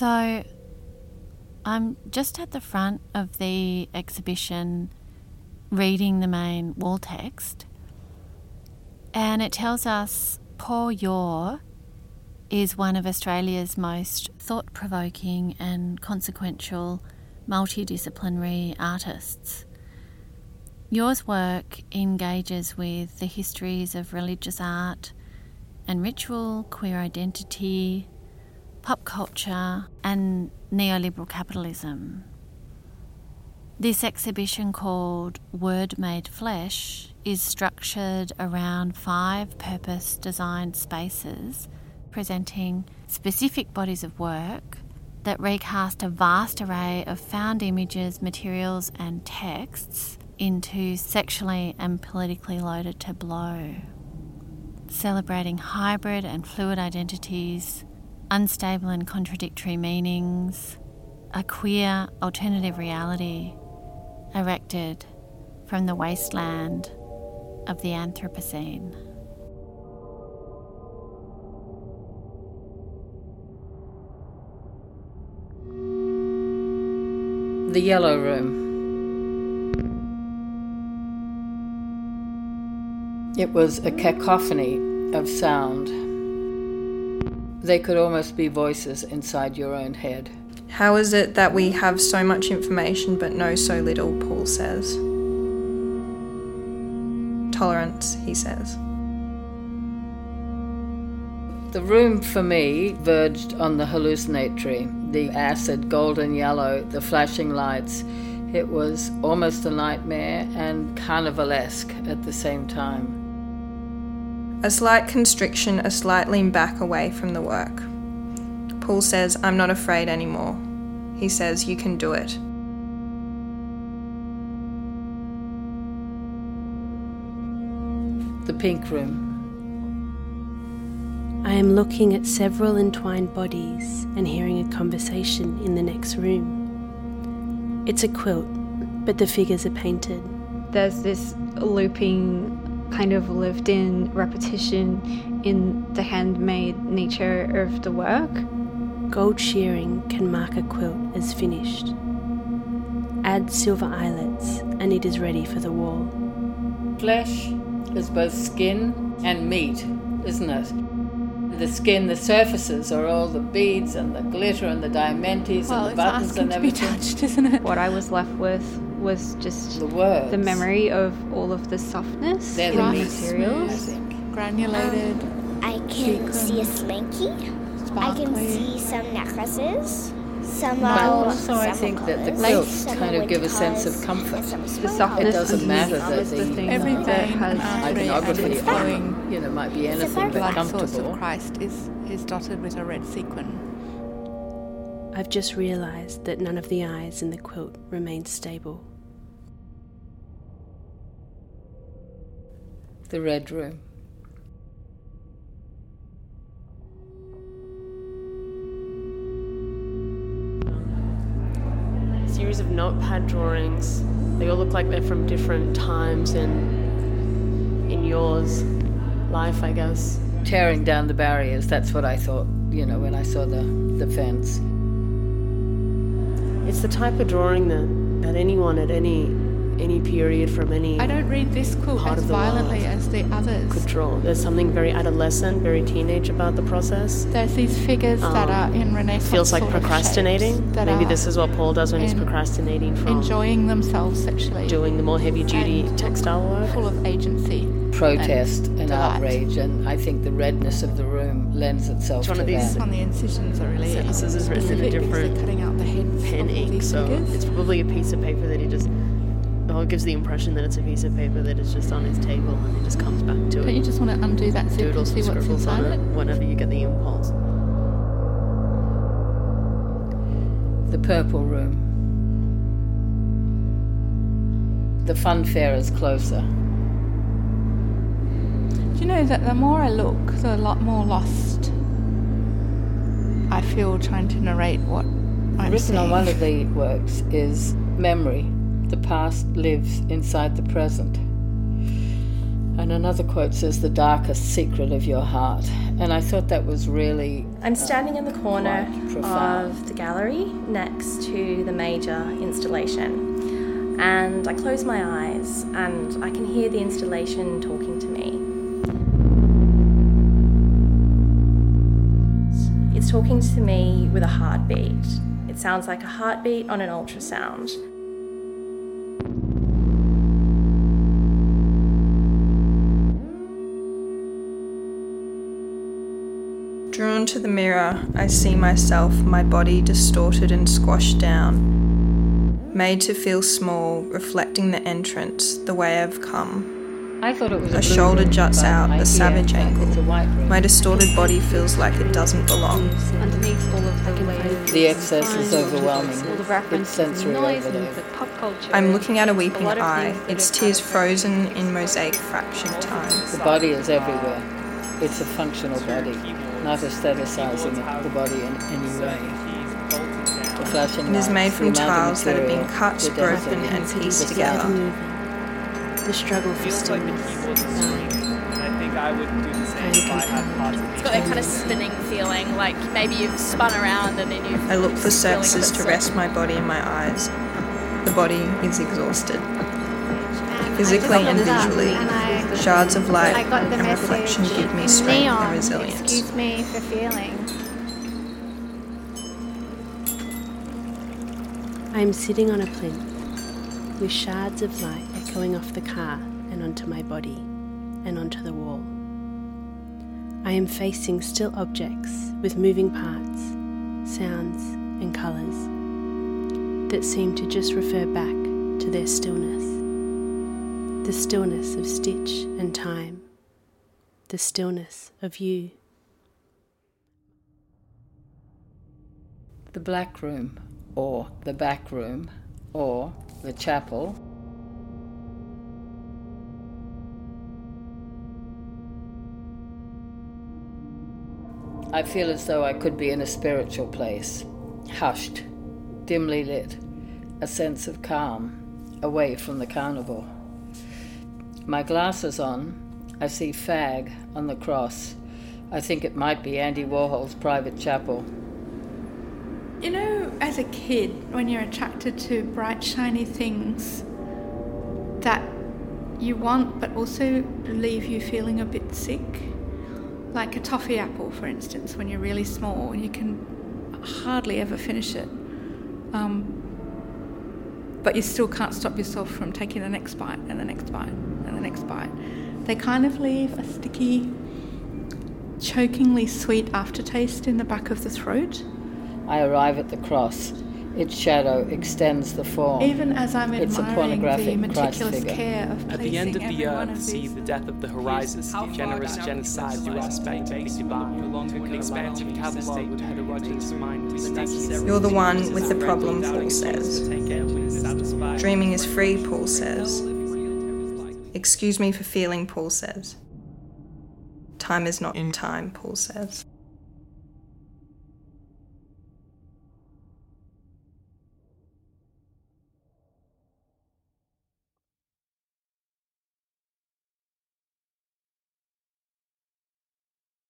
So, I'm just at the front of the exhibition reading the main wall text, and it tells us Paul Yore is one of Australia's most thought provoking and consequential multidisciplinary artists. Yore's work engages with the histories of religious art and ritual, queer identity, pop culture, and neoliberal capitalism. This exhibition, called Word Made Flesh, is structured around five purpose designed spaces presenting specific bodies of work that recast a vast array of found images, materials, and texts into sexually and politically loaded tableau, celebrating hybrid and fluid identities, unstable and contradictory meanings, a queer alternative reality erected from the wasteland of the Anthropocene. The Yellow Room. It was a cacophony of sound. They could almost be voices inside your own head. How is it that we have so much information but know so little, Paul says? Tolerance, he says. The room for me verged on the hallucinatory, the acid golden yellow, the flashing lights. It was almost a nightmare and carnivalesque at the same time. A slight constriction, a slight lean back away from the work. Paul says, I'm not afraid anymore. He says, You can do it. The pink room. I am looking at several entwined bodies and hearing a conversation in the next room. It's a quilt, but the figures are painted. There's this looping, kind of lived in repetition in the handmade nature of the work. Gold shearing can mark a quilt as finished. Add silver eyelets, and it is ready for the wall. Flesh is both skin and meat, isn't it? The skin, the surfaces are all the beads and the glitter and the diamantes Well, and the it's buttons asking and to be everything. touched, isn't it? What I was left with was just The words. the memory of all of the softness They're in the the materials. I think. Granulated, um, I can see a slinky. I can see some necklaces. Some But are also, I think are that the quilts some kind of give a sense of comfort. and some are The softness It doesn't and matter the that the the- thing Every that has and artery and Iconography, flowing you know, might be It's a anything but blood source comfortable. of Christ is, is dotted with a red sequin. I've just realised that none of the eyes in the quilt remain stable. The red room. series of notepad drawings. They all look like they're from different times in in yours life, I guess. Tearing down the barriers, that's what I thought, you know, when I saw the, the fence. It's the type of drawing that, that anyone at any any period from any I don't read this quilt Part as of the violently as the others. could draw. There's something very adolescent, very teenage about the process. There's these figures that Um, are in Renaissance. Feels like sort procrastinating. that Maybe this is what Paul does when he's procrastinating from enjoying themselves sexually, doing the more heavy duty textile work. full of agency. Protest and, delight. outrage, and I think the redness of the room lends itself It's one to of these This that. one, the incisions are really Sentences is written in a different cutting out the heads pen ink, so figures. it's probably a piece of paper that he just. Oh, it gives the impression that it's a piece of paper that is just on his table and he just comes back to Don't it. you just want to undo that zip and doodles see and what's inside it it? whenever you get the impulse. The purple room. The fun fair is closer. Do you know that the more I look, the lot more lost I feel trying to narrate what I'm Written seeing. on one of the works is memory. The past lives inside the present. And another quote says, the darkest secret of your heart. And I thought that was really. I'm standing in the corner uh, of the gallery next to the major installation. And I close my eyes and I can hear the installation talking to me. It's talking to me with a heartbeat. It sounds like a heartbeat on an ultrasound. Drawn to the mirror, I see myself, my body distorted and squashed down, made to feel small, reflecting the entrance, the way I've come. I thought it was A a shoulder room, juts out, a savage angle. A. My distorted body feels like it doesn't belong. Underneath all of the layers, the excess is overwhelming. all It's sensory overload. and the pop culture. I'm looking at a weeping lot of eye, its tears frozen in mosaic fractured time. The body is everywhere. It's a functional body, not aestheticizing it, the body in any way. The flashing It is made from the amount tiles that have been cut, broken, and pieced together. The struggle for feels like stillness. is Nine. I think I would do the same if I had parts of It's got that kind of spinning feeling, like maybe you've spun around and then you've. I look for it's surfaces to rest my body and my eyes. The body is exhausted. And Physically I and visually, and I, shards of light I got the and message reflection give me strength neon, and resilience. Excuse me for feeling. I am sitting on a plinth with shards of light echoing off the car and onto my body and onto the wall. I am facing still objects with moving parts, sounds, and colours that seem to just refer back to their stillness. The stillness of stitch and time, the stillness of you. The black room, or the back room, or the chapel. I feel as though I could be in a spiritual place, hushed, dimly lit, a sense of calm, away from the carnival. My glasses on, I see fag on the cross. I think it might be Andy Warhol's private chapel. You know, as a kid, when you're attracted to bright, shiny things that you want but also leave you feeling a bit sick, like a toffee apple, for instance, when you're really small and you can hardly ever finish it, um, but you still can't stop yourself from taking the next bite and the next bite and the next bite. They kind of leave a sticky, chokingly sweet aftertaste in the back of the throat. I arrive at the cross. Its shadow extends the form. Even as I'm It's a admiring the pornographic Christ meticulous figure. care of At the end of the earth, of see the death of the horizons, the generous genocide through our space may belong to an expansive catalog with heterogeneous mind is necessary. You're the one with the problem, Paul says. Dreaming is free, Paul says. Excuse me for feeling, Paul says. Time is not in time, Paul says.